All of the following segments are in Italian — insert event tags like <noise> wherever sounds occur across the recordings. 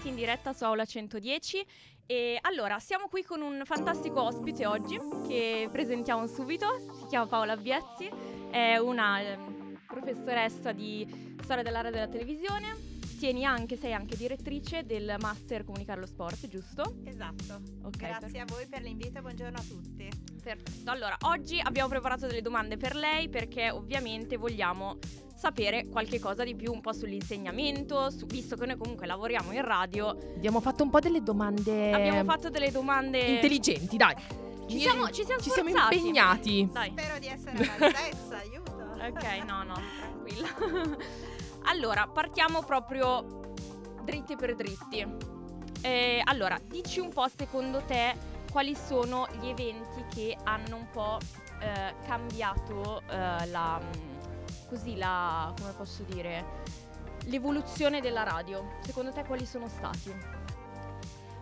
bentornati in diretta su Aula 110. E allora, siamo qui con un fantastico ospite oggi che presentiamo subito, si chiama Paola Biezzi, è una eh, professoressa di storia dell'area della televisione, tieni anche, sei anche direttrice del Master Comunicare lo Sport, giusto? Esatto. Okay, Grazie per... a voi per l'invito buongiorno a tutti. Perfetto. Allora, oggi abbiamo preparato delle domande per lei perché ovviamente vogliamo sapere qualche cosa di più un po' sull'insegnamento, su, visto che noi comunque lavoriamo in radio. Abbiamo fatto un po' delle domande. Abbiamo fatto delle domande intelligenti, dai. Ci siamo, ci siamo, ci siamo impegnati. Dai. Spero di essere <laughs> all'altezza, aiuto. Ok, no, no, tranquilla. <laughs> allora, partiamo proprio dritti per dritti. Eh, allora, dici un po' secondo te quali sono gli eventi che hanno un po' eh, cambiato eh, la così la, come posso dire, l'evoluzione della radio. Secondo te quali sono stati?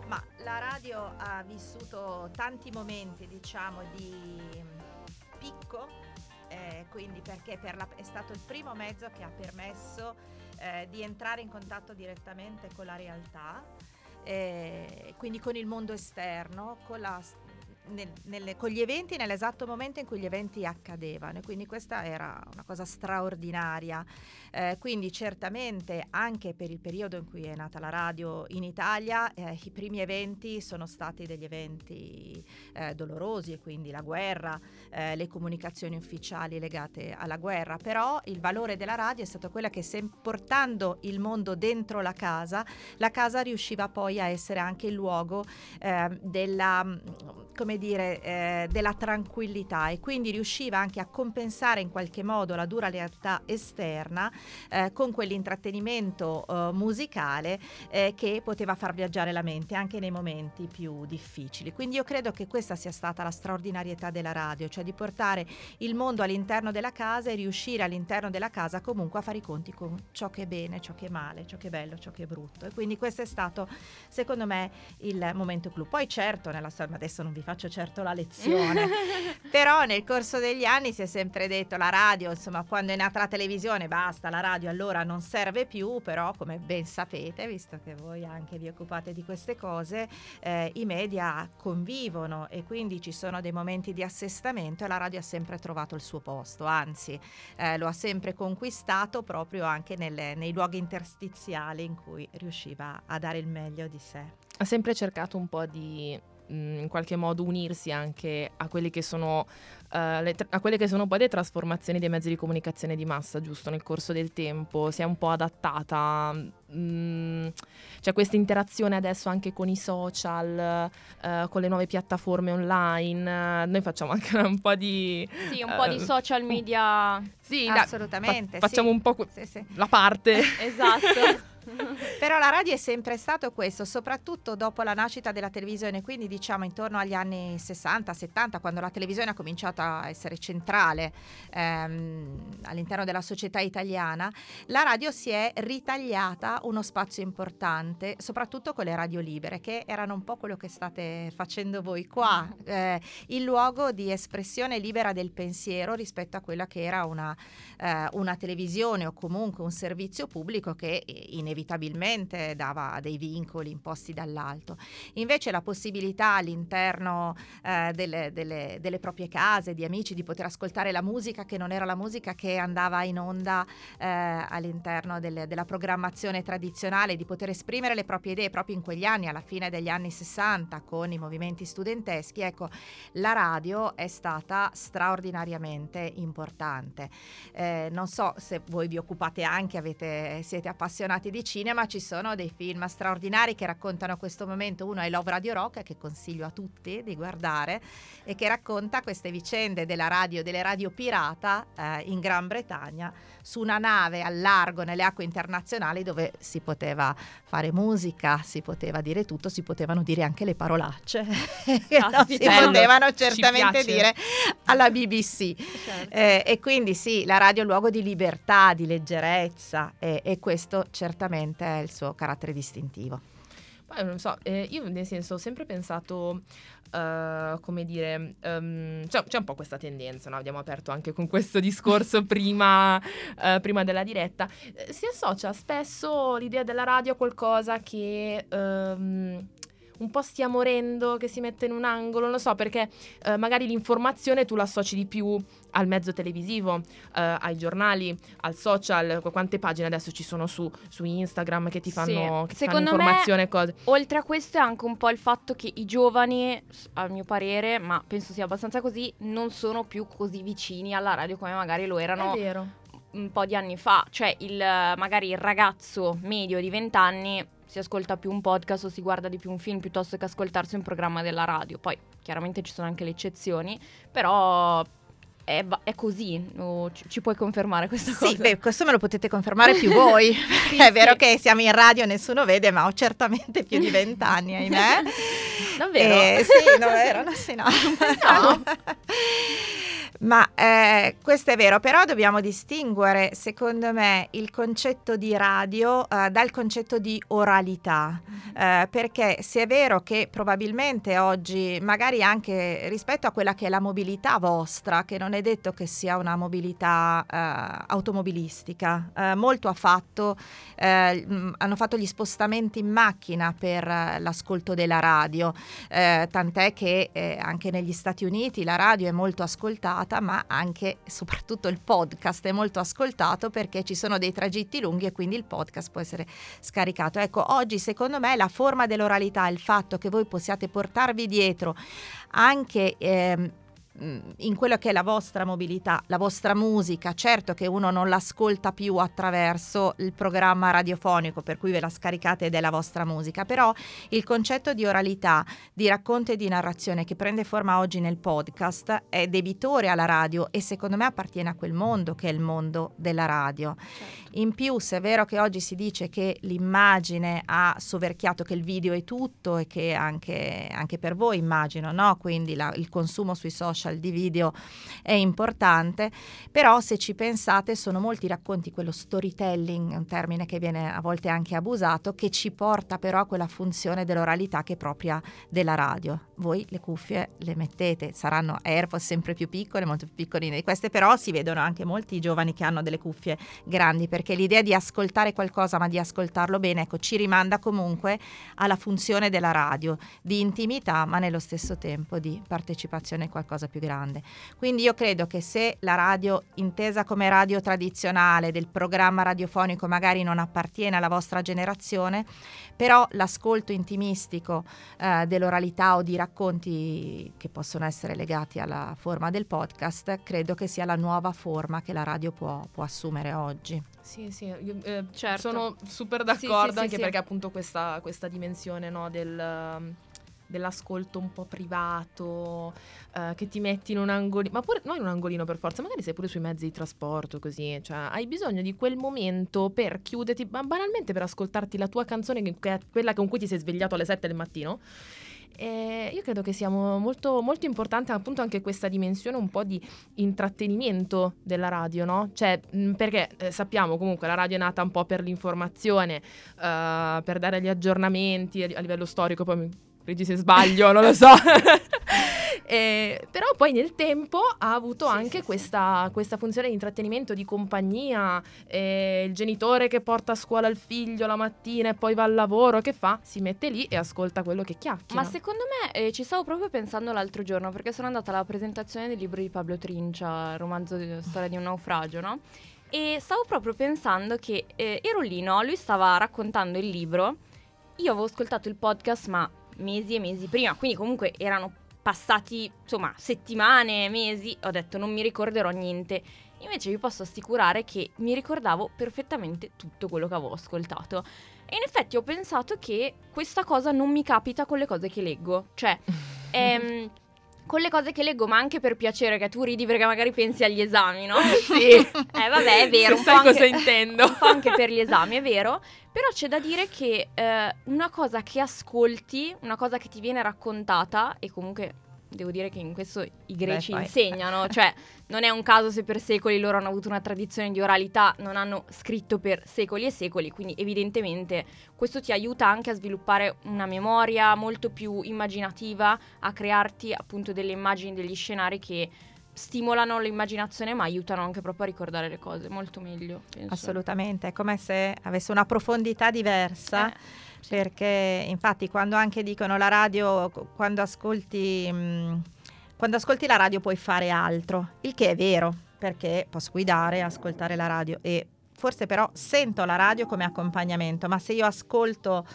Ma la radio ha vissuto tanti momenti, diciamo, di picco, eh, quindi perché per la, è stato il primo mezzo che ha permesso eh, di entrare in contatto direttamente con la realtà, eh, quindi con il mondo esterno, con la nel, nelle, con gli eventi nell'esatto momento in cui gli eventi accadevano e quindi questa era una cosa straordinaria. Eh, quindi certamente anche per il periodo in cui è nata la radio in Italia eh, i primi eventi sono stati degli eventi eh, dolorosi e quindi la guerra, eh, le comunicazioni ufficiali legate alla guerra, però il valore della radio è stato quello che se, portando il mondo dentro la casa, la casa riusciva poi a essere anche il luogo ehm, della come dire, eh, della tranquillità e quindi riusciva anche a compensare in qualche modo la dura realtà esterna eh, con quell'intrattenimento eh, musicale eh, che poteva far viaggiare la mente anche nei momenti più difficili. Quindi io credo che questa sia stata la straordinarietà della radio, cioè di portare il mondo all'interno della casa e riuscire all'interno della casa comunque a fare i conti con ciò che è bene, ciò che è male, ciò che è bello, ciò che è brutto. E quindi questo è stato secondo me il momento clou. Poi certo nella storia, adesso non vi faccio certo la lezione, <laughs> però nel corso degli anni si è sempre detto la radio, insomma quando è nata la televisione basta, la radio allora non serve più, però come ben sapete, visto che voi anche vi occupate di queste cose, eh, i media convivono e quindi ci sono dei momenti di assestamento e la radio ha sempre trovato il suo posto, anzi eh, lo ha sempre conquistato proprio anche nelle, nei luoghi interstiziali in cui riusciva a dare il meglio di sé. Ha sempre cercato un po' di in qualche modo unirsi anche a quelle che sono uh, le, a quelle che sono poi le trasformazioni dei mezzi di comunicazione di massa, giusto? Nel corso del tempo si è un po' adattata. C'è questa interazione adesso anche con i social, uh, con le nuove piattaforme online. Noi facciamo anche un po' di. Sì, un uh, po' di social media. Sì, assolutamente. fa- facciamo sì. un po' sì, sì. la parte. <laughs> esatto. <laughs> Però la radio è sempre stato questo, soprattutto dopo la nascita della televisione, quindi diciamo intorno agli anni 60-70, quando la televisione ha cominciato a essere centrale ehm, all'interno della società italiana, la radio si è ritagliata uno spazio importante, soprattutto con le radio libere, che erano un po' quello che state facendo voi qua, eh, il luogo di espressione libera del pensiero rispetto a quella che era una, eh, una televisione o comunque un servizio pubblico che inevitabilmente inevitabilmente dava dei vincoli imposti dall'alto. Invece la possibilità all'interno eh, delle, delle, delle, proprie case, di amici, di poter ascoltare la musica che non era la musica che andava in onda eh, all'interno delle, della programmazione tradizionale, di poter esprimere le proprie idee proprio in quegli anni, alla fine degli anni 60, con i movimenti studenteschi, ecco, la radio è stata straordinariamente importante. Eh, non so se voi vi occupate anche, avete, siete appassionati di cinema ci sono dei film straordinari che raccontano questo momento. Uno è Love Radio Rock, che consiglio a tutti di guardare, e che racconta queste vicende della radio, delle radio pirata eh, in Gran Bretagna su una nave al largo nelle acque internazionali dove si poteva fare musica, si poteva dire tutto, si potevano dire anche le parolacce <laughs> che non si potevano certamente dire alla BBC. <laughs> Certo. Eh, e quindi sì, la radio è un luogo di libertà, di leggerezza e, e questo certamente è il suo carattere distintivo. Poi non so, eh, io nel senso ho sempre pensato, uh, come dire, um, cioè, c'è un po' questa tendenza, no? abbiamo aperto anche con questo <laughs> discorso prima, uh, prima, della diretta, eh, si associa spesso l'idea della radio a qualcosa che... Um, un po' stia morendo, che si mette in un angolo, non lo so, perché eh, magari l'informazione tu l'associ di più al mezzo televisivo, eh, ai giornali, al social, quante pagine adesso ci sono su, su Instagram che ti fanno, sì. che ti fanno informazione me, cose. Oltre a questo è anche un po' il fatto che i giovani, a mio parere, ma penso sia abbastanza così, non sono più così vicini alla radio come magari lo erano un po' di anni fa, cioè il, magari il ragazzo medio di 20 anni si ascolta più un podcast o si guarda di più un film piuttosto che ascoltarsi un programma della radio. Poi chiaramente ci sono anche le eccezioni, però è, è così, oh, ci, ci, puoi confermare questa cosa? Sì, beh, questo me lo potete confermare più voi. <laughs> sì, è vero che siamo in radio, nessuno vede, ma ho certamente più di vent'anni, ahimè. <laughs> Davvero? Eh, sì, no, vero, no, sì, no. <laughs> no. Ma eh, questo è vero, però dobbiamo distinguere, secondo me, il concetto di radio eh, dal concetto di oralità, mm-hmm. eh, perché se è vero che probabilmente oggi, magari anche rispetto a quella che è la mobilità vostra, che non è detto che sia una mobilità eh, automobilistica, eh, molto ha fatto, eh, mh, hanno fatto gli spostamenti in macchina per l'ascolto della radio, tant'è che anche negli Stati Uniti la radio è molto ascoltata ascoltata, ma anche e soprattutto il podcast è molto ascoltato perché ci sono dei tragitti lunghi e quindi il podcast può essere scaricato. Ecco, oggi secondo me la forma dell'oralità, il fatto che voi possiate portarvi dietro anche eh, Mm, in quello che è la vostra mobilità, la vostra musica, certo che uno non l'ascolta più attraverso il programma radiofonico per cui ve la scaricate ed è la vostra musica, però il concetto di oralità, di racconto e di narrazione che prende forma oggi nel podcast è debitore alla radio e secondo me appartiene a quel mondo che è il mondo della radio. Certo. In più, se è vero che oggi si dice che l'immagine ha soverchiato che il video è tutto e che anche, anche per voi immagino, no? quindi la, il consumo sui social social di video è importante, però se ci pensate sono molti racconti, quello storytelling, un termine che viene a volte anche abusato, che ci porta però a quella funzione dell'oralità che è propria della radio. Voi le cuffie le mettete, saranno AirPods sempre più piccole, molto più piccoline di queste, però si vedono anche molti giovani che hanno delle cuffie grandi, perché l'idea di ascoltare qualcosa ma di ascoltarlo bene, ecco, ci rimanda comunque alla funzione della radio, di intimità ma nello stesso tempo di partecipazione a qualcosa più grande. Quindi io credo che se la radio intesa come radio tradizionale del programma radiofonico magari non appartiene alla vostra generazione, però l'ascolto intimistico eh, dell'oralità o di racconti che possono essere legati alla forma del podcast, credo che sia la nuova forma che la radio può, può assumere oggi. Sì, sì, io, eh, certo. sono super d'accordo sì, sì, anche sì, perché appunto questa, questa dimensione no, del dell'ascolto un po' privato, uh, che ti metti in un angolino, ma pure non in un angolino per forza, magari sei pure sui mezzi di trasporto così, cioè hai bisogno di quel momento per chiuderti, banalmente per ascoltarti la tua canzone, che è quella con cui ti sei svegliato alle 7 del mattino. E io credo che sia molto, molto importante appunto anche questa dimensione un po' di intrattenimento della radio, no? Cioè, perché eh, sappiamo comunque la radio è nata un po' per l'informazione, uh, per dare gli aggiornamenti a, livello storico, poi correggi se sbaglio, non lo so. <laughs> eh, però poi nel tempo ha avuto sì, anche sì, questa, sì. questa, funzione di intrattenimento, di compagnia, eh, il genitore che porta a scuola il figlio la mattina e poi va al lavoro, che fa? Si mette lì e ascolta quello che chiacchiera. Ma secondo me eh, ci stavo proprio pensando l'altro giorno perché sono andata alla presentazione del libro di Pablo Trincia, il romanzo di storia di un naufragio, no? E stavo proprio pensando che eh, ero lì, no? Lui stava raccontando il libro. Io avevo ascoltato il podcast, ma mesi e mesi prima, quindi comunque erano passati insomma settimane, mesi, ho detto non mi ricorderò niente. Invece vi posso assicurare che mi ricordavo perfettamente tutto quello che avevo ascoltato. E in effetti ho pensato che questa cosa non mi capita con le cose che leggo. Cioè, <laughs> ehm, con le cose che leggo, ma anche per piacere, che tu ridi perché magari pensi agli esami, no? <laughs> sì. eh, vabbè, è vero. Se sai anche, cosa intendo. Un po' anche per gli esami, è vero. Però c'è da dire che eh, una cosa che ascolti, una cosa che ti viene raccontata, e comunque devo dire che in questo i greci poi. insegnano, cioè non è un caso se per secoli loro hanno avuto una tradizione di oralità, non hanno scritto per secoli e secoli, quindi evidentemente questo ti aiuta anche a sviluppare una memoria molto più immaginativa, a crearti appunto delle immagini, degli scenari che stimolano l'immaginazione ma aiutano anche proprio a ricordare le cose molto meglio. Penso. Assolutamente, è come se avesse una profondità diversa. Eh, Perché infatti quando anche dicono la radio, quando ascolti, mh, quando ascolti la radio puoi fare altro, il che è vero, perché posso guidare, ascoltare la radio. E forse però sento la radio come accompagnamento, ma se io ascolto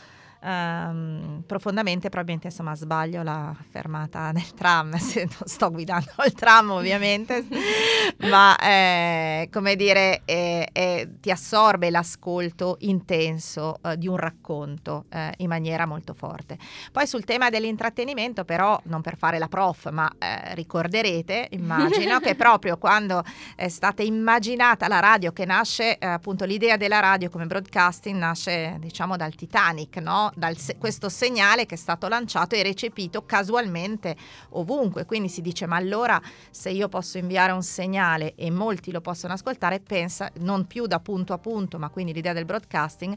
ehm, profondamente probabilmente insomma sbaglio la fermata <laughs> del tram, <laughs> se non sto guidando il tram ovviamente, <laughs> ma eh, come dire eh, eh, ti assorbe l'ascolto intenso eh, di un racconto eh, in maniera molto forte. Poi sul tema dell'intrattenimento però, non per fare la prof, ma eh, ricorderete, immagino, che proprio quando è stata immaginata la radio, che nasce appunto l'idea della radio come broadcasting, nasce diciamo dal Titanic, no? Dal questo segnale che è stato lanciato e recepito casualmente ovunque. Quindi si dice, ma allora se io posso inviare un segnale e molti lo possono ascoltare, pensa non più da punto a punto, ma quindi l'idea del broadcasting,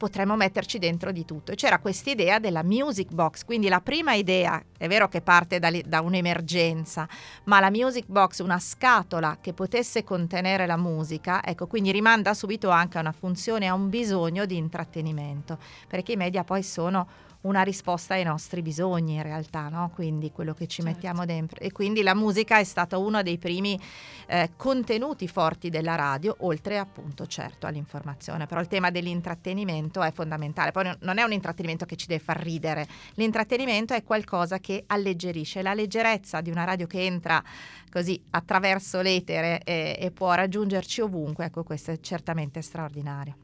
potremmo metterci dentro di tutto. E c'era questa idea della music box, quindi la prima idea, è vero che parte da, da un'emergenza, ma la music box, una scatola che potesse contenere la musica, ecco, quindi rimanda subito anche a una funzione, a un bisogno di intrattenimento, perché i media poi sono una risposta ai nostri bisogni in realtà, no? quindi quello che ci Certo. mettiamo dentro. E quindi la musica è stata uno dei primi eh, contenuti forti della radio, oltre appunto certo all'informazione. Però il tema dell'intrattenimento è fondamentale. Poi non- è un intrattenimento che ci deve far ridere, l'intrattenimento è qualcosa che alleggerisce. La leggerezza di una radio che entra così attraverso l'etere e, e può raggiungerci ovunque, ecco questo è certamente straordinario.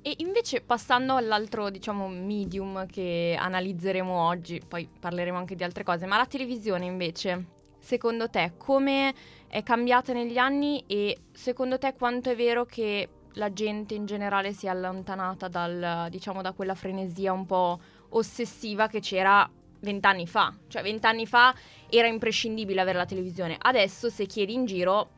E invece passando all'altro, diciamo, medium che analizzeremo oggi, poi parleremo anche di altre cose, ma la televisione invece, secondo te come è cambiata negli anni e secondo te quanto è vero che la gente in generale si è allontanata dal, diciamo, da quella frenesia un po' ossessiva che c'era vent'anni fa? Cioè vent'anni fa era imprescindibile avere la televisione, adesso se chiedi in giro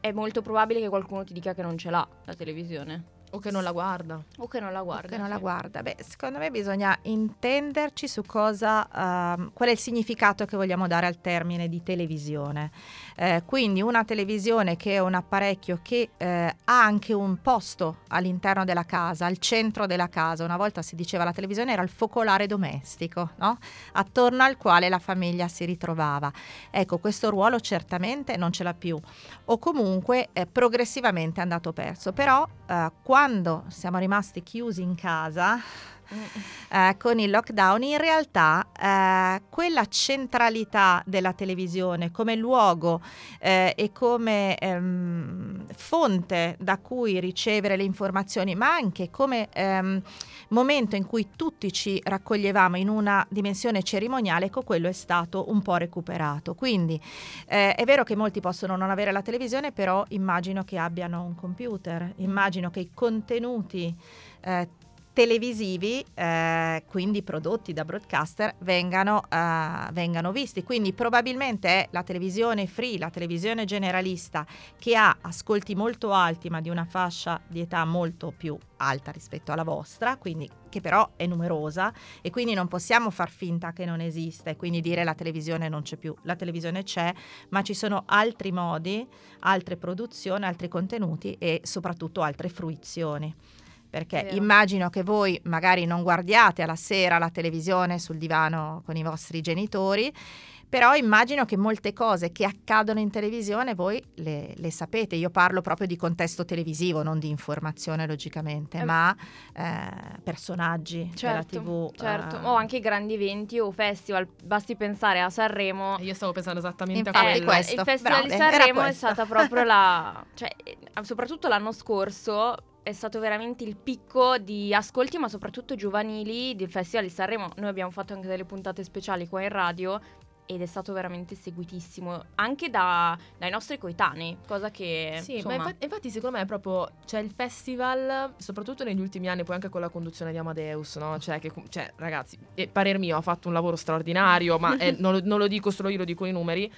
è molto probabile che qualcuno ti dica che non ce l'ha la televisione. O che non la guarda. O che non la guarda. che non la guarda. Beh, secondo me bisogna intenderci su cosa, ehm, qual è il significato che vogliamo dare al termine di televisione. Eh, quindi una televisione che è un apparecchio che eh, ha anche un posto all'interno della casa, al centro della casa. Una volta si diceva la televisione era il focolare domestico, no? attorno al quale la famiglia si ritrovava. Ecco, questo ruolo certamente non ce l'ha più o comunque eh, progressivamente è andato perso. Però eh, quando siamo rimasti chiusi in casa eh, con il lockdown, in realtà eh, quella centralità della televisione come luogo eh, e come ehm, fonte da cui ricevere le informazioni, ma anche come ehm, momento in cui tutti ci raccoglievamo in una dimensione cerimoniale, ecco quello è stato un po' recuperato. Quindi eh, è vero che molti possono non avere la televisione, però immagino che abbiano un computer, immagino che i contenuti eh, televisivi, eh, quindi prodotti da broadcaster, vengano, eh, vengano visti. Quindi probabilmente è la televisione free, la televisione generalista, che ha ascolti molto alti, ma di una fascia di età molto più alta rispetto alla vostra, quindi che però è numerosa e quindi non possiamo far finta che non esista e quindi dire la televisione non c'è più. La televisione c'è, ma ci sono altri modi, altre produzioni, altri contenuti e soprattutto altre fruizioni perché Vero. immagino che voi magari non guardiate alla sera la televisione sul divano con i vostri genitori, però immagino che molte cose che accadono in televisione voi le, le sapete. Io parlo proprio di contesto televisivo, non di informazione logicamente, Eh, ma eh, personaggi Certo, della TV. certo. eh, O anche grandi eventi o festival. Basti pensare a Sanremo. E Io stavo pensando esattamente Infatti a Eh, quello. questo. il Festival di brave, era Sanremo è stata proprio la... cioè, eh, soprattutto l'anno scorso è stato veramente il picco di ascolti, ma soprattutto giovanili del Festival di Sanremo. Noi abbiamo fatto anche delle puntate speciali qua in radio ed è stato veramente seguitissimo anche da, dai nostri coetanei, cosa che Sì, insomma, ma infatti, infatti secondo me è proprio c'è il festival, soprattutto negli ultimi anni, poi anche con la conduzione di Amadeus, no? Cioè, che, cioè ragazzi, e parer mio ha fatto un lavoro straordinario, ma è- <laughs> non, lo, non lo dico solo io, lo dico i numeri.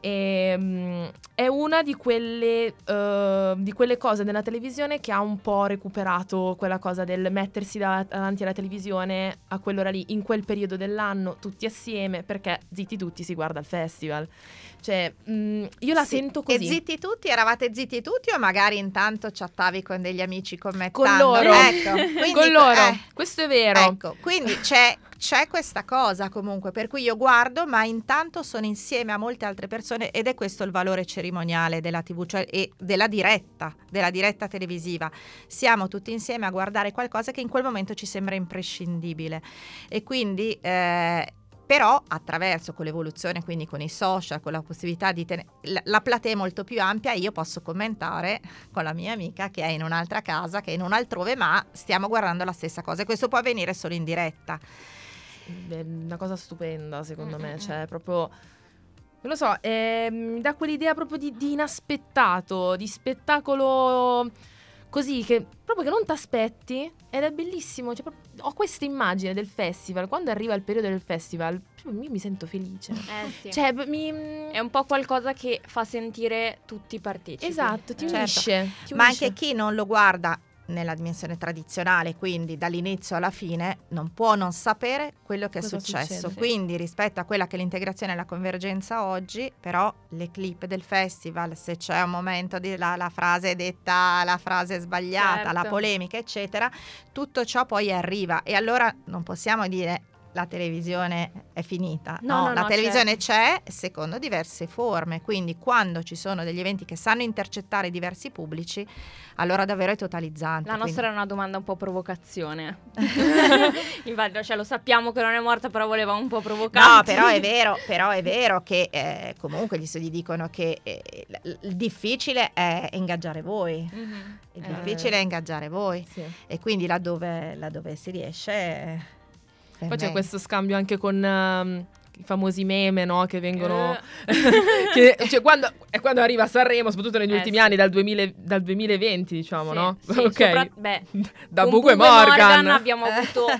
E, mm, è una di quelle, eh, di quelle cose nella televisione che ha un po' recuperato quella cosa del mettersi da- davanti alla televisione a quell'ora lì, in quel periodo dell'anno, tutti assieme, perché zitti tutti si guarda il festival. Cioè, mm, io la Sì, sento così. E zitti tutti? Eravate zitti tutti o magari intanto chattavi con degli amici commettendo? Con loro. Ecco, <laughs> quindi- Con loro, eh, questo è vero. Ecco, quindi c'è, c'è questa cosa comunque, per cui io guardo, ma intanto sono insieme a molte altre persone ed è questo il valore cerimoniale della TV, cioè e della diretta, della diretta televisiva. Siamo tutti insieme a guardare qualcosa che in quel momento ci sembra imprescindibile. E quindi... eh, però attraverso con l'evoluzione, quindi con i social, con la possibilità di tenere la, la platea è molto più ampia, io posso commentare con la mia amica che è in un'altra casa, che è in un altrove, ma stiamo guardando la stessa cosa e questo può avvenire solo in diretta. È una cosa stupenda, secondo me. Mm-mm. Cioè, proprio. Non lo so, ehm, dà quell'idea proprio di, di inaspettato, di spettacolo così che proprio che non ti aspetti ed è bellissimo. Cioè, ho questa immagine del festival. Quando arriva il periodo del festival, io mi sento felice. eh, sì. Cioè, mi. è un po' qualcosa che fa sentire tutti partecipi. Esatto, ti Certo. unisce. ti Ma unisce. anche chi non lo guarda nella dimensione tradizionale, quindi dall'inizio alla fine, non può non sapere quello che Cosa è successo. succede. Quindi rispetto a quella che è l'integrazione e la convergenza oggi, però le clip del festival, se c'è un momento di la, la frase detta, la frase sbagliata, la Certo. polemica, eccetera, tutto ciò poi arriva e allora non possiamo dire la televisione è finita. No, No, no, la no, televisione certo. c'è secondo diverse forme, quindi quando ci sono degli eventi che sanno intercettare diversi pubblici, allora davvero è totalizzante. La quindi- nostra era una domanda un po' provocazione. <laughs> Infatti, cioè, lo sappiamo che non è morta, però voleva un po' provocare. No, però <laughs> è vero, però è vero che eh, comunque gli studi dicono che eh, il difficile è ingaggiare voi. Mhm. Il Eh. difficile è ingaggiare voi. Sì. E quindi laddove, laddove si riesce. Eh, Poi c'è venga. questo scambio anche con ehm, i famosi meme, no? Che vengono. Eh. <laughs> che, cioè, quando, è quando arriva a Sanremo, soprattutto negli Eh, ultimi sì. anni, dal, 2000 dal 2020, diciamo, Sì, no? sì, <laughs> ok. sopra- beh, da Bugo e Bugo Morgan. abbiamo avuto <laughs>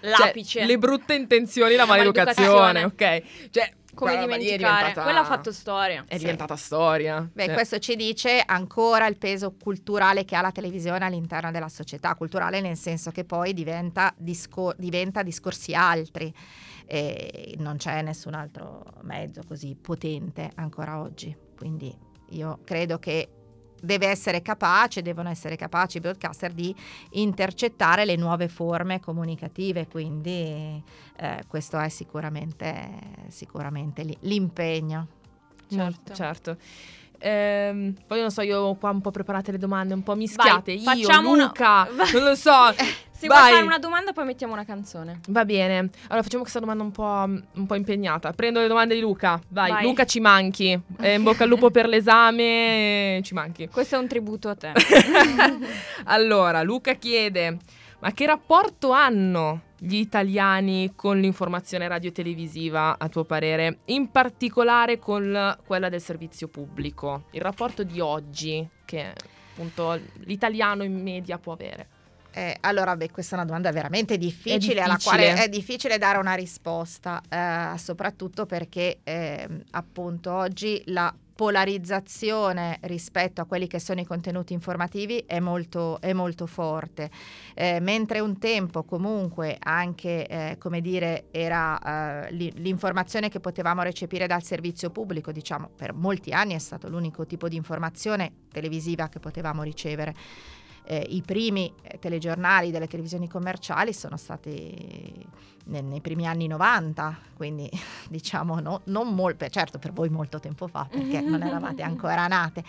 Cioè, l'apice. le brutte intenzioni, la maleducazione, ok? Cioè, Come quella dimenticare? diventata- Quella ha fatto storia. È Sì. diventata storia. Beh, Cioè, questo ci dice ancora il peso culturale che ha la televisione all'interno della società, culturale nel senso che poi diventa, discor- diventa discorsi altri e non c'è nessun altro mezzo così potente ancora oggi. Quindi io credo che deve essere capace, devono essere capaci i broadcaster di intercettare le nuove forme comunicative, quindi eh, questo è sicuramente, sicuramente lì- l'impegno. Certo. Certo. Ehm, poi non so, io qua un po' preparate le domande, un po' mischiate. io, facciamo una- Luca, <laughs> Vai. non lo so. <laughs> Se vuoi Vai. fare una domanda, poi mettiamo una canzone. Va bene, allora facciamo questa domanda un po', un po' impegnata. Prendo le domande di Luca. Vai, Vai. Luca ci manchi. <laughs> Eh, in bocca al lupo per l'esame, eh, ci manchi. Questo è un tributo a te. allora, Luca chiede: Ma che rapporto hanno gli italiani con l'informazione radio-televisiva, a tuo parere? In particolare con quella del servizio pubblico. Il rapporto di oggi che appunto l'italiano in media può avere. Eh, allora, beh, questa è una domanda veramente difficile, alla difficile. quale è difficile dare una risposta, eh, soprattutto perché ehm, appunto oggi la polarizzazione rispetto a quelli che sono i contenuti informativi è molto, è molto forte, Eh, mentre un tempo comunque anche, eh, come dire, era eh, li- l'informazione che potevamo recepire dal servizio pubblico, diciamo, per molti anni è stato l'unico tipo di informazione televisiva che potevamo ricevere. Eh, I primi eh, telegiornali delle televisioni commerciali sono stati ne- nei primi anni 90, quindi <laughs> diciamo no- non molto, certo per voi molto tempo fa perché <laughs> non eravate ancora nate,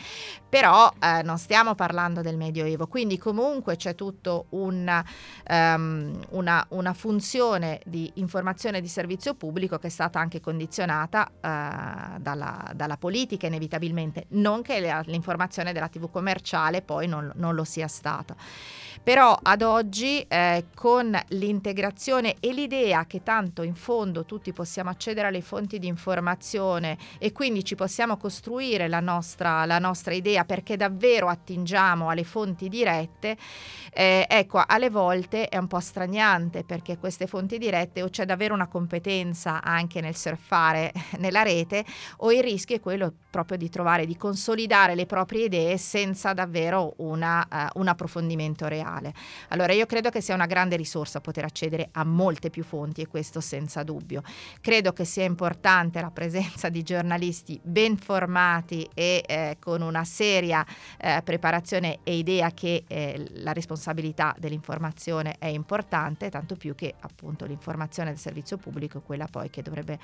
però eh, non stiamo parlando del Medioevo, quindi comunque c'è tutto un, ehm, una, una funzione di informazione di servizio pubblico che è stata anche condizionata eh, dalla, dalla politica inevitabilmente, non che la- l'informazione della TV commerciale poi non, non lo sia stata. Stato. Però ad oggi eh, con l'integrazione e l'idea che tanto in fondo tutti possiamo accedere alle fonti di informazione e quindi ci possiamo costruire la nostra, la nostra idea perché davvero attingiamo alle fonti dirette, eh, ecco, alle volte è un po' straniante perché queste fonti dirette o c'è davvero una competenza anche nel surfare <laughs> nella rete o il rischio è quello proprio di trovare, di consolidare le proprie idee senza davvero una, uh, un approfondimento reale. Allora io credo che sia una grande risorsa poter accedere a molte più fonti e questo senza dubbio. Credo che sia importante la presenza di giornalisti ben formati e eh, con una seria eh, preparazione e idea che eh, la responsabilità dell'informazione è importante, tanto più che appunto l'informazione del servizio pubblico è quella poi che dovrebbe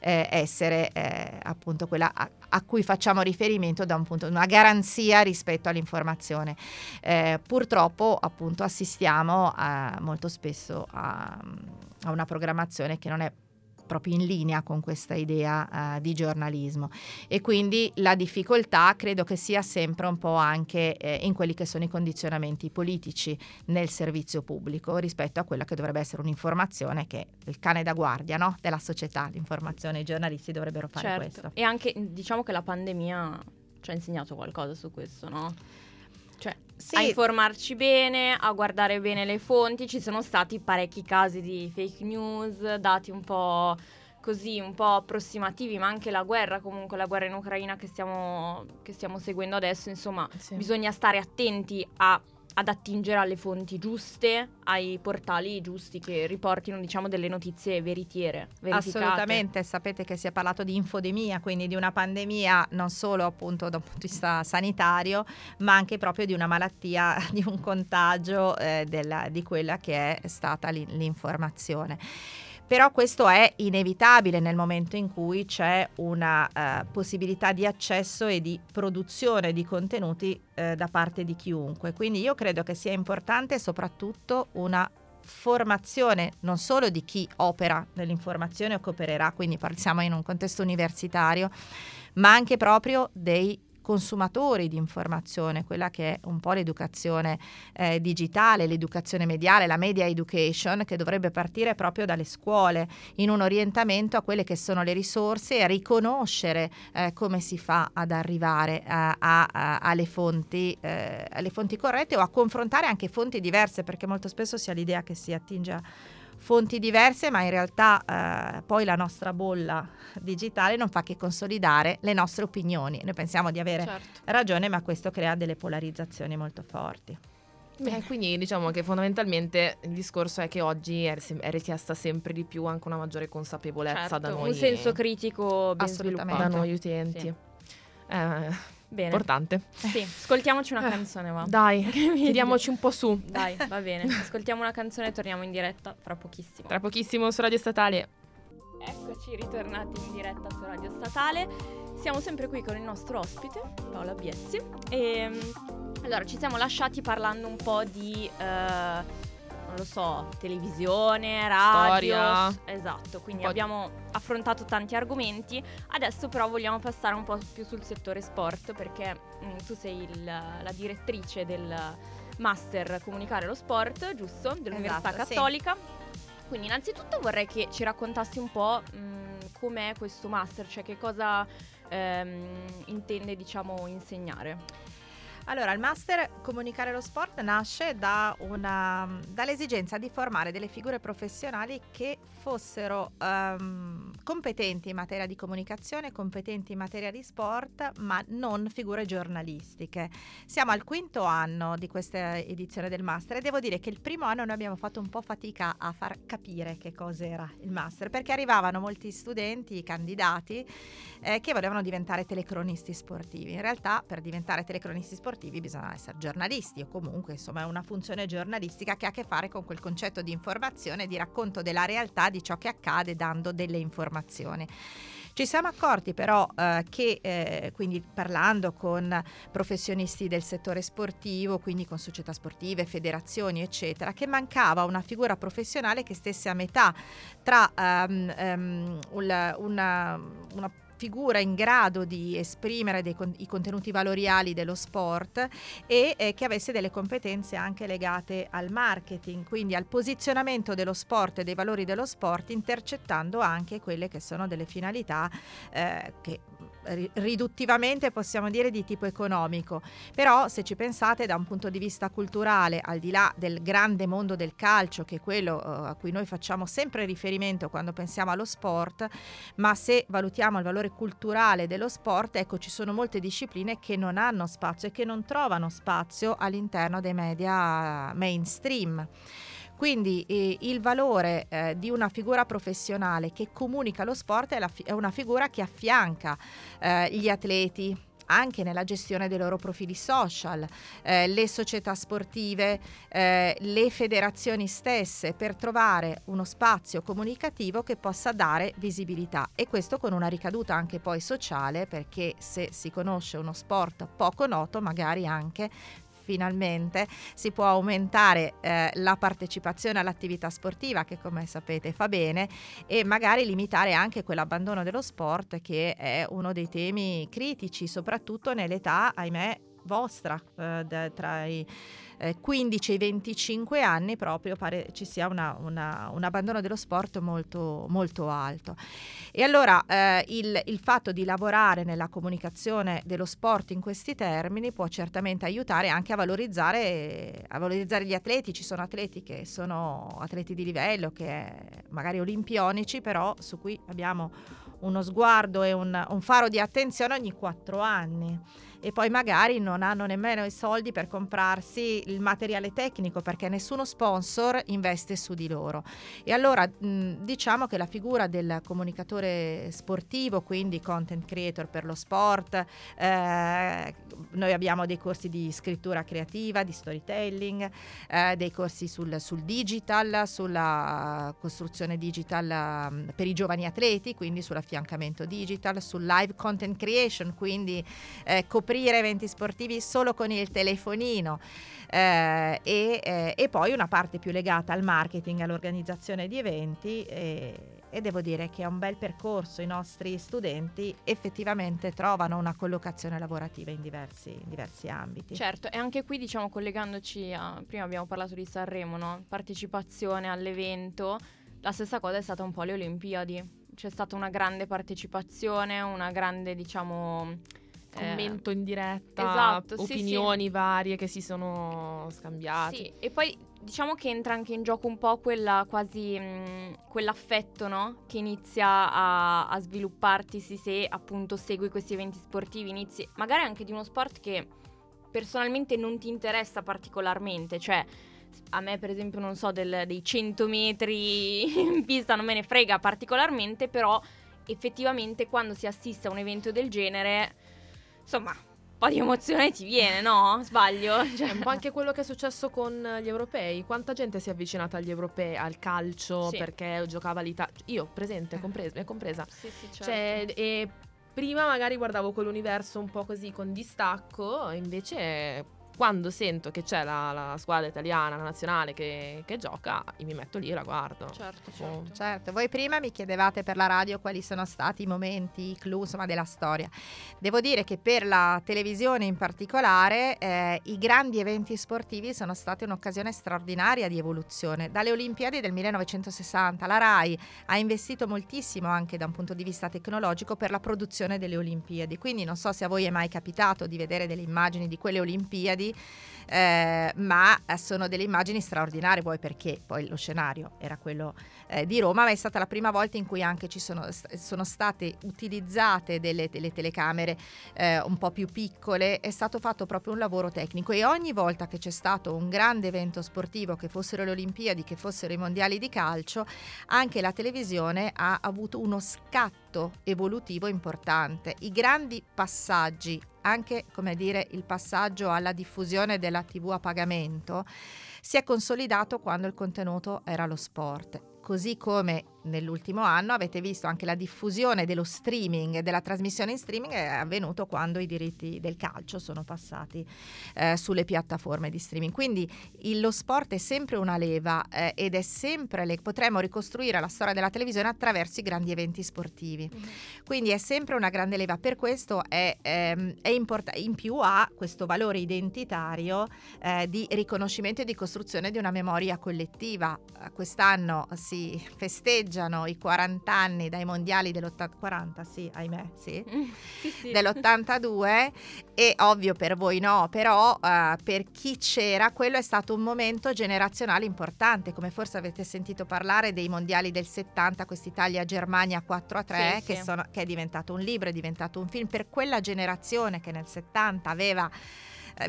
eh, essere eh, appunto quella a, a, cui facciamo riferimento da un punto, una garanzia rispetto all'informazione. Eh, purtroppo appunto assistiamo a, molto spesso a, a una programmazione che non è proprio in linea con questa idea uh, di giornalismo e quindi la difficoltà credo che sia sempre un po' anche eh, in quelli che sono i condizionamenti politici nel servizio pubblico rispetto a quella che dovrebbe essere un'informazione che è il cane da guardia no? della società, l'informazione, i giornalisti dovrebbero fare certo. questo. E anche diciamo che la pandemia ci ha insegnato qualcosa su questo, no? Cioè, sì. a informarci bene, a guardare bene le fonti. Ci sono stati parecchi casi di fake news, dati un po' così, un po' approssimativi, ma anche la guerra, comunque la guerra in Ucraina che stiamo, che stiamo seguendo adesso. Insomma, sì. bisogna stare attenti a ad attingere alle fonti giuste, ai portali giusti che riportino diciamo delle notizie veritiere. Verificate. Assolutamente, sapete che si è parlato di infodemia, quindi di una pandemia non solo appunto da un punto di vista sanitario, ma anche proprio di una malattia, <laughs> di un contagio eh, della, di quella che è stata l'informazione. Però questo è inevitabile nel momento in cui c'è una uh, possibilità di accesso e di produzione di contenuti uh, da parte di chiunque. Quindi io credo che sia importante soprattutto una formazione non solo di chi opera nell'informazione o coopererà, quindi parliamo in un contesto universitario, ma anche proprio dei consumatori di informazione, quella che è un po' l'educazione eh, digitale, l'educazione mediale, la media education, che dovrebbe partire proprio dalle scuole in un orientamento a quelle che sono le risorse e a riconoscere eh, come si fa ad arrivare a, a, a, alle, fonti, eh, alle fonti corrette o a confrontare anche fonti diverse, perché molto spesso si ha l'idea che si attinge a fonti diverse, ma in realtà eh, poi la nostra bolla digitale non fa che consolidare le nostre opinioni. Noi pensiamo di avere certo. ragione, ma questo crea delle polarizzazioni molto forti. Beh, quindi diciamo che fondamentalmente il discorso è che oggi è, è, richiesta sempre di più anche una maggiore consapevolezza certo, da noi. Un senso critico ben sviluppato. Da noi utenti. Sì. Eh, Bene. Importante. Sì, ascoltiamoci una canzone, va. Dai, <laughs> tiriamoci un po' su. Dai, <laughs> va bene. Ascoltiamo una canzone e torniamo in diretta fra pochissimo. Tra pochissimo su Radio Statale. Eccoci ritornati in diretta su Radio Statale. Siamo sempre qui con il nostro ospite, Paola Biessi. E ehm, allora ci siamo lasciati parlando un po' di uh, non lo so, televisione, radio. Storia. Esatto, quindi abbiamo affrontato tanti argomenti. Adesso però vogliamo passare un po' più sul settore sport perché mh, mm, tu sei il, la direttrice del Master Comunicare lo Sport, giusto? Dell'Università esatto, Cattolica. Sì. Quindi innanzitutto vorrei che ci raccontassi un po' mh, mm, com'è questo master, cioè che cosa ehm, intende diciamo insegnare. Allora, il master Comunicare lo sport nasce da una, dall'esigenza di formare delle figure professionali che fossero um, competenti in materia di comunicazione, competenti in materia di sport, ma non figure giornalistiche. Siamo al quinto anno di questa edizione del master e devo dire che il primo anno noi abbiamo fatto un po' fatica a far capire che cos'era il master, perché arrivavano molti studenti, candidati, eh, che volevano diventare telecronisti sportivi. In realtà per diventare telecronisti sportivi sportivi bisogna essere giornalisti o comunque insomma è una funzione giornalistica che ha a che fare con quel concetto di informazione, di racconto della realtà di ciò che accade dando delle informazioni. Ci siamo accorti però eh, che, eh, quindi parlando con professionisti del settore sportivo, quindi con società sportive, federazioni, eccetera, che mancava una figura professionale che stesse a metà tra um, um, una, una, figura in grado di esprimere dei, i contenuti valoriali dello sport e eh, che avesse delle competenze anche legate al marketing, quindi al posizionamento dello sport e dei valori dello sport, intercettando anche quelle che sono delle finalità eh, che riduttivamente possiamo dire di tipo economico, però se ci pensate da un punto di vista culturale, al di là del grande mondo del calcio, che è quello uh, a cui noi facciamo sempre riferimento quando pensiamo allo sport, ma se valutiamo il valore culturale dello sport, ecco ci sono molte discipline che non hanno spazio e che non trovano spazio all'interno dei media mainstream. Quindi eh, il valore eh, di una figura professionale che comunica lo sport è, fi- è una figura che affianca eh, gli atleti, anche nella gestione dei loro profili social, eh, le società sportive, eh, le federazioni stesse per trovare uno spazio comunicativo che possa dare visibilità. E questo con una ricaduta anche poi sociale perché se si conosce uno sport poco noto magari anche finalmente si può aumentare eh, la partecipazione all'attività sportiva che come sapete fa bene e magari limitare anche quell'abbandono dello sport che è uno dei temi critici soprattutto nell'età ahimè vostra eh, tra i eh, 15 e i 25 anni proprio pare ci sia una, una, un abbandono dello sport molto, molto alto. E allora eh, il, il, fatto di lavorare nella comunicazione dello sport in questi termini può certamente aiutare anche a valorizzare, a valorizzare gli atleti. Ci sono atleti che sono atleti di livello, che magari olimpionici, però su cui abbiamo uno sguardo e un, un faro di attenzione ogni quattro anni e poi magari non hanno nemmeno i soldi per comprarsi il materiale tecnico perché nessuno sponsor investe su di loro. E allora mh, diciamo che la figura del comunicatore sportivo, quindi content creator per lo sport, eh, noi abbiamo dei corsi di scrittura creativa, di storytelling, eh, dei corsi sul, sul, digital, sulla costruzione digital um, per i giovani atleti, quindi sull'affiancamento digital, sul live content creation, quindi eh, coprire eventi sportivi solo con il telefonino eh, e, eh, e, poi una parte più legata al marketing, all'organizzazione di eventi e, e devo dire che è un bel percorso, i nostri studenti effettivamente trovano una collocazione lavorativa in diversi, in diversi ambiti. Certo, e anche qui diciamo collegandoci a, prima abbiamo parlato di Sanremo, no? partecipazione all'evento, la stessa cosa è stata un po' le Olimpiadi, c'è stata una grande partecipazione, una grande diciamo commento in diretta, esatto, opinioni sì, sì. varie che si sono scambiate. Sì, e poi diciamo che entra anche in gioco un po' quella quasi mh, mm, quell'affetto, no? Che inizia a, a svilupparti se appunto segui questi eventi sportivi, inizi magari anche di uno sport che personalmente non ti interessa particolarmente, cioè a me per esempio non so del, dei 100 metri in pista non me ne frega particolarmente, però effettivamente quando si assiste a un evento del genere insomma, un po' di emozione ti viene, no? Sbaglio? Cioè, è un po' anche quello che è successo con gli europei. Quanta gente si è avvicinata agli europei, al calcio, sì. perché giocava l'Italia. Io, presente, compresa. compresa. Sì, sì, certo. Cioè, e prima magari guardavo quell'universo un po' così con distacco, invece quando sento che c'è la, la squadra italiana, la nazionale che, che, gioca, mi metto lì e la guardo. Certo, certo. certo. Voi prima mi chiedevate per la radio quali sono stati i momenti, i clou insomma, della storia. Devo dire che per la televisione in particolare eh, i grandi eventi sportivi sono stati un'occasione straordinaria di evoluzione. Dalle Olimpiadi del 1960 la RAI ha investito moltissimo anche da un punto di vista tecnologico per la produzione delle Olimpiadi. Quindi non so se a voi è mai capitato di vedere delle immagini di quelle Olimpiadi eh, ma sono delle immagini straordinarie, poi perché poi lo scenario era quello eh, di Roma, ma è stata la prima volta in cui anche ci sono, sono state utilizzate delle, delle telecamere eh, un po' più piccole, è stato fatto proprio un lavoro tecnico e ogni volta che c'è stato un grande evento sportivo, che fossero le Olimpiadi, che fossero i mondiali di calcio, anche la televisione ha avuto uno scatto evolutivo importante. I grandi passaggi anche dire, il passaggio alla diffusione della TV a pagamento si è consolidato quando il contenuto era lo sport. Così come nell'ultimo anno avete visto anche la diffusione dello streaming, della trasmissione in streaming è avvenuto quando i diritti del calcio sono passati eh, sulle piattaforme di streaming. Quindi il, lo sport è sempre una leva eh, ed è sempre, le, potremmo ricostruire la storia della televisione attraverso i grandi eventi sportivi. Mm-hmm. Quindi è sempre una grande leva, per questo è, ehm, è importante, in più ha questo valore identitario eh, di riconoscimento e di costruzione di una memoria collettiva. Quest'anno si festeggiano i 40 anni dai mondiali dell'80, sì, ahimè, sì, <laughs> sì, sì. dell'82 e ovvio per voi no, però uh, per chi c'era quello è stato un momento generazionale importante, come forse avete sentito parlare dei mondiali del 70, quest'Italia-Germania 4 a 3, sì, che, sono, che è diventato un libro, è diventato un film, per quella generazione che nel 70 aveva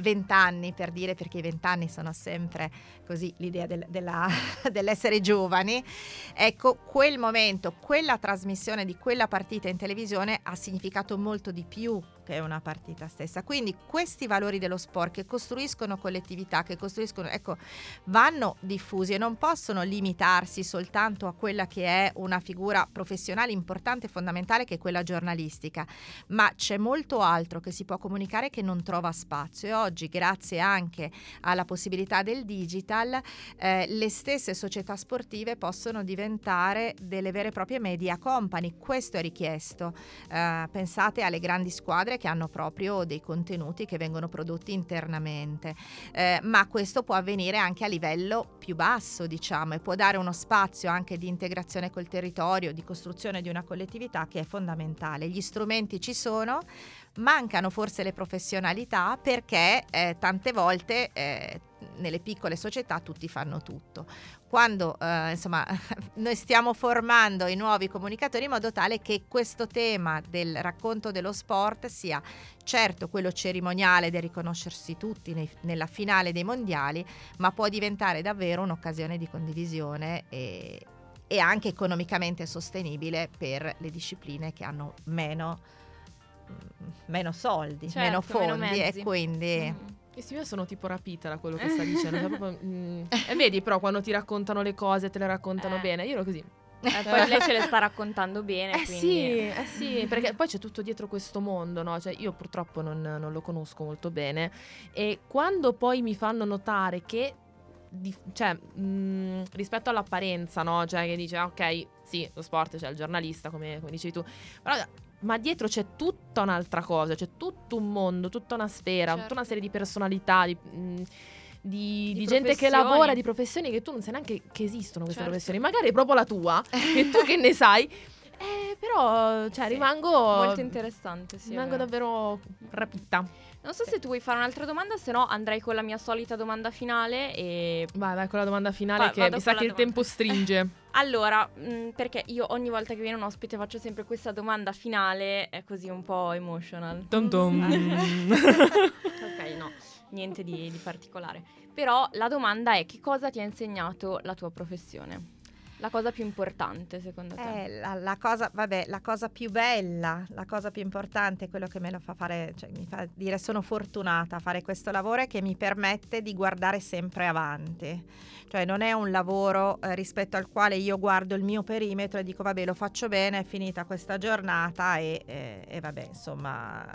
vent'anni per dire, perché i vent'anni sono sempre così l'idea del, della, <laughs> dell'essere giovani. Ecco, quel momento, quella trasmissione di quella partita in televisione ha significato molto di più che una partita stessa. Quindi questi valori dello sport che costruiscono collettività, che costruiscono, ecco, vanno diffusi e non possono limitarsi soltanto a quella che è una figura professionale importante e fondamentale che è quella giornalistica, ma c'è molto altro che si può comunicare che non trova spazio e oggi grazie anche alla possibilità del digital eh, le stesse società sportive possono diventare delle vere e proprie media company, questo è richiesto. Eh, pensate alle grandi squadre che hanno proprio dei contenuti che vengono prodotti internamente, eh, ma questo può avvenire anche a livello più basso, diciamo, e può dare uno spazio anche di integrazione col territorio, di costruzione di una collettività che è fondamentale. Gli strumenti ci sono, mancano forse le professionalità perché eh, tante volte eh, nelle piccole società tutti fanno tutto. Quando eh, insomma <laughs> noi stiamo formando i nuovi comunicatori in modo tale che questo tema del racconto dello sport sia certo quello cerimoniale del riconoscersi tutti nei, nella finale dei mondiali, ma può diventare davvero un'occasione di condivisione e, e anche economicamente sostenibile per le discipline che hanno meno, meno soldi, certo, meno fondi meno e quindi... Mm io sono tipo rapita da quello che sta dicendo. Cioè proprio, mm, e vedi però quando ti raccontano le cose, te le raccontano eh. bene. Io ero così. Eh, poi lei ce le sta raccontando bene. Eh sì, eh sì, perché poi c'è tutto dietro questo mondo, no? Cioè io purtroppo non, non lo conosco molto bene e quando poi mi fanno notare che di, cioè, mh, mm, rispetto all'apparenza, no? Cioè, che dice, ah, ok, sì, lo sport, c'è cioè il giornalista, come, come dicevi tu, però ma dietro c'è tutta un'altra cosa, c'è tutto un mondo, tutta una sfera, certo. tutta una serie di personalità, di, mh, di, di, di gente che lavora, di professioni che tu non sai neanche che esistono queste certo. professioni, magari è proprio la tua, <laughs> e tu che ne sai. Eh, però, cioè, sì. rimango. Molto interessante, sì. Rimango davvero rapita. Non so se tu vuoi fare un'altra domanda, se no andrei con la mia solita domanda finale e... Vai, vai con la domanda finale Va, che mi sa che il tempo stringe. <laughs> allora, mh, mm, perché io ogni volta che viene un ospite faccio sempre questa domanda finale, è così un po' emotional. Tom tom. <laughs> ok, no, niente di, di particolare. Però la domanda è che cosa ti ha insegnato la tua professione? La cosa più importante secondo te? Eh, la, la, cosa, vabbè, la cosa più bella, la cosa più importante è quello che me lo fa fare, cioè mi fa dire sono fortunata a fare questo lavoro e che mi permette di guardare sempre avanti. Cioè non è un lavoro eh, rispetto al quale io guardo il mio perimetro e dico vabbè lo faccio bene, è finita questa giornata e, e, e vabbè insomma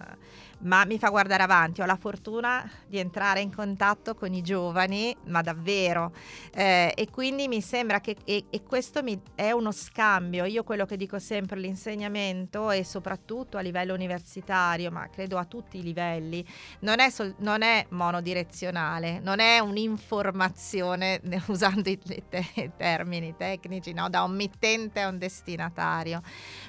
ma mi fa guardare avanti. Ho la fortuna di entrare in contatto con i giovani, ma davvero. Eh, e quindi mi sembra che e questo mi, è uno scambio. Io quello che dico sempre, l'insegnamento e soprattutto a livello universitario, ma credo a tutti i livelli, non è, sol, non è monodirezionale, non è un'informazione, <laughs> usando i, te, termini tecnici, no? da un mittente a un destinatario,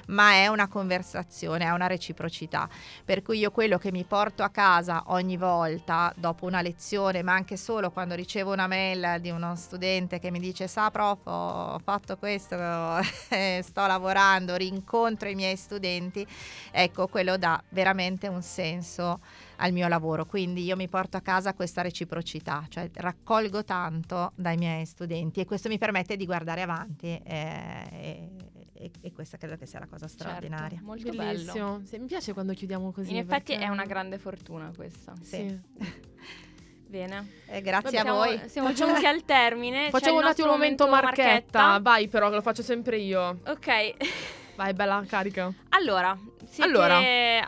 ma è una conversazione, è una reciprocità. Per cui io quello che mi porto a casa ogni volta dopo una lezione, ma anche solo quando ricevo una mail di uno studente che mi dice sa prof ho fatto questo, <laughs> sto lavorando, rincontro i miei studenti, ecco quello dà veramente un senso al mio lavoro. Quindi io mi porto a casa questa reciprocità, cioè raccolgo tanto dai miei studenti e questo mi permette di guardare avanti eh, e, e, e, questa credo che sia la cosa certo, straordinaria. Certo, molto Bellissimo. bello. Sì, mi piace quando chiudiamo così. In effetti è una grande fortuna questa. Sì. sì. <laughs> Bene. Eh, grazie siamo, a voi. Siamo giunti al termine. Facciamo un attimo un momento marchetta. Vai però, che lo faccio sempre io. Ok. <laughs> Vai, bella carica. Allora, siete... Allora.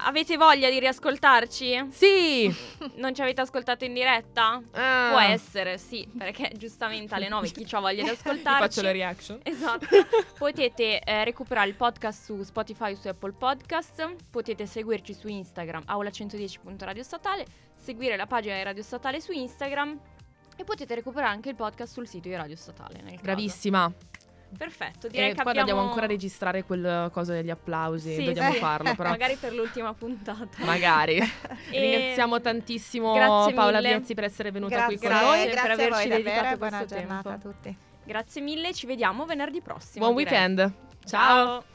avete voglia di riascoltarci? Sì! Non ci avete ascoltato in diretta? Ah. Può essere, sì, perché <laughs> giustamente alle 9 chi ha voglia di <laughs> ascoltarci. Faccio le reaction. Esatto. Potete eh, recuperare il podcast su Spotify o su Apple Podcast. Potete seguirci su Instagram, aula110.radio statale, seguire la pagina di Radio Statale su Instagram e potete recuperare anche il podcast sul sito di Radio Statale. Nel caso. Bravissima. Perfetto, direi E che poi abbiamo... dobbiamo ancora registrare quel coso degli applausi. Sì, Dobbiamo sì. <laughs> farlo, però. Magari per l'ultima puntata. Magari. <laughs> E- Ringraziamo tantissimo Grazie Paola. Biazzi per essere venuta Grazie, qui con Grazie noi. per grazie a averci voi dedicato davvero e buona questo giornata tempo. a tutti. Grazie mille, ci vediamo venerdì prossimo. Buon direi. weekend. Ciao.